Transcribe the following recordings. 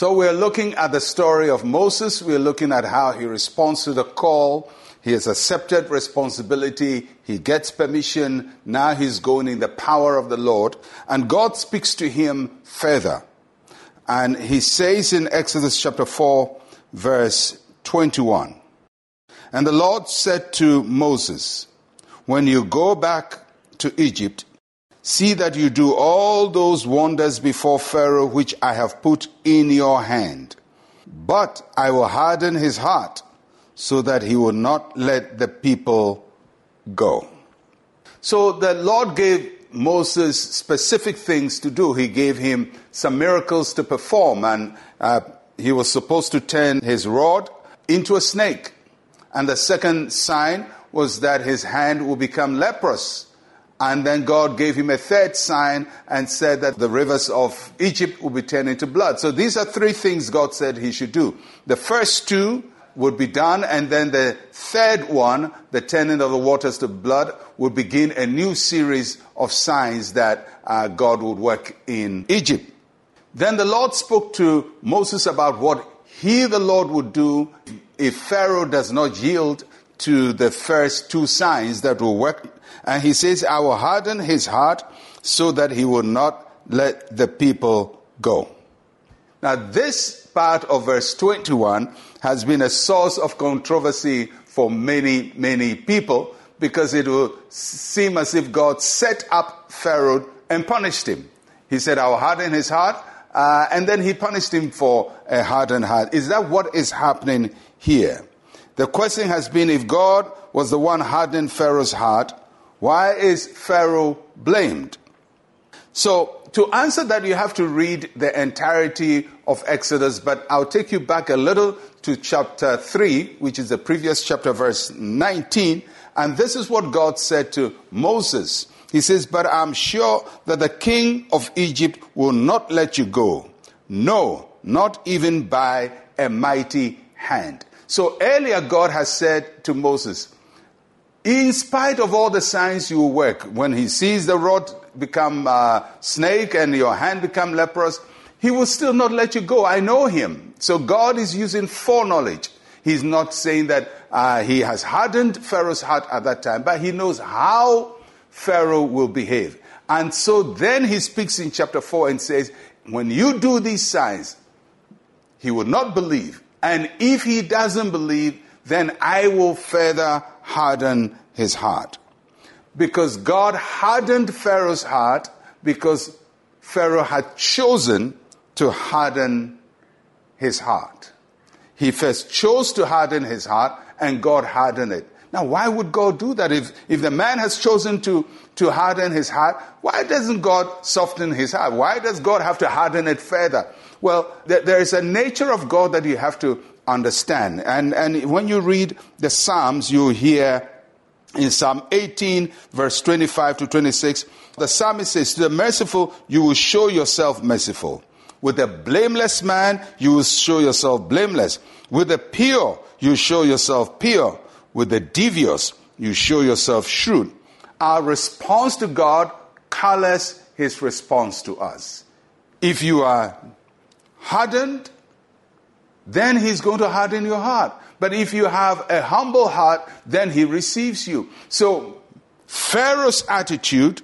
So we're looking at the story of Moses. We're looking at how he responds to the call. He has accepted responsibility. He gets permission. Now he's going in the power of the Lord. And God speaks to him further. And he says in Exodus chapter 4, verse 21 And the Lord said to Moses, When you go back to Egypt, See that you do all those wonders before Pharaoh which I have put in your hand. But I will harden his heart so that he will not let the people go. So the Lord gave Moses specific things to do. He gave him some miracles to perform, and uh, he was supposed to turn his rod into a snake. And the second sign was that his hand will become leprous. And then God gave him a third sign and said that the rivers of Egypt will be turned into blood. So these are three things God said he should do. The first two would be done, and then the third one, the turning of the waters to blood, would begin a new series of signs that uh, God would work in Egypt. Then the Lord spoke to Moses about what he, the Lord, would do if Pharaoh does not yield to the first two signs that will work and he says, I will harden his heart so that he will not let the people go. Now, this part of verse 21 has been a source of controversy for many, many people because it will seem as if God set up Pharaoh and punished him. He said, I will harden his heart, uh, and then he punished him for a hardened heart. Is that what is happening here? The question has been if God was the one hardening Pharaoh's heart, why is Pharaoh blamed? So, to answer that, you have to read the entirety of Exodus, but I'll take you back a little to chapter 3, which is the previous chapter, verse 19. And this is what God said to Moses. He says, But I'm sure that the king of Egypt will not let you go. No, not even by a mighty hand. So earlier, God has said to Moses, in spite of all the signs you work, when he sees the rod become a snake and your hand become leprous, he will still not let you go. I know him. So God is using foreknowledge. He's not saying that uh, he has hardened Pharaoh's heart at that time, but he knows how Pharaoh will behave. And so then he speaks in chapter 4 and says, When you do these signs, he will not believe. And if he doesn't believe, then I will further harden his heart. Because God hardened Pharaoh's heart because Pharaoh had chosen to harden his heart. He first chose to harden his heart and God hardened it. Now, why would God do that? If, if the man has chosen to, to harden his heart, why doesn't God soften his heart? Why does God have to harden it further? Well, there, there is a nature of God that you have to understand. And, and when you read the Psalms, you hear in Psalm 18, verse 25 to 26, the psalmist says, To the merciful, you will show yourself merciful. With the blameless man, you will show yourself blameless. With the pure, you show yourself pure. With the devious, you show yourself shrewd. Our response to God colors his response to us. If you are hardened, then he's going to harden your heart. But if you have a humble heart, then he receives you. So Pharaoh's attitude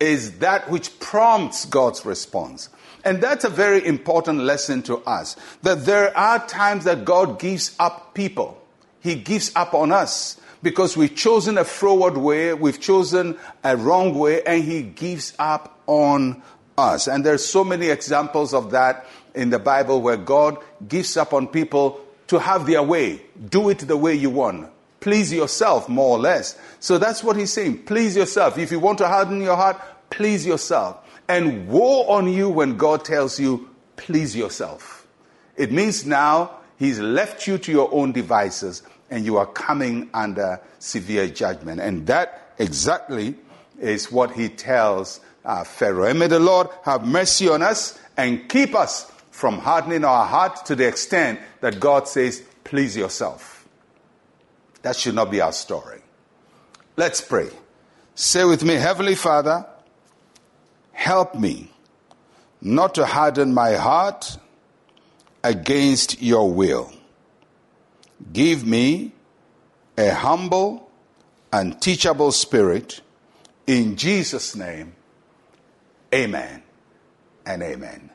is that which prompts God's response. And that's a very important lesson to us that there are times that God gives up people. He gives up on us because we've chosen a forward way, we've chosen a wrong way, and He gives up on us. And there's so many examples of that in the Bible where God gives up on people to have their way. Do it the way you want. Please yourself, more or less. So that's what he's saying. Please yourself. If you want to harden your heart, please yourself. And woe on you when God tells you, please yourself. It means now he's left you to your own devices and you are coming under severe judgment. And that exactly is what he tells uh, Pharaoh. And may the Lord have mercy on us and keep us from hardening our heart to the extent that God says, please yourself. That should not be our story. Let's pray. Say with me, Heavenly Father, help me not to harden my heart against your will. Give me a humble and teachable spirit. In Jesus' name, amen and amen.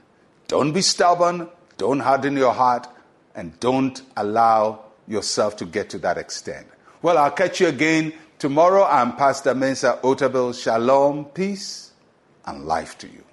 Don't be stubborn, don't harden your heart, and don't allow yourself to get to that extent. Well, I'll catch you again tomorrow. I'm Pastor Mensa Otabil. Shalom, peace, and life to you.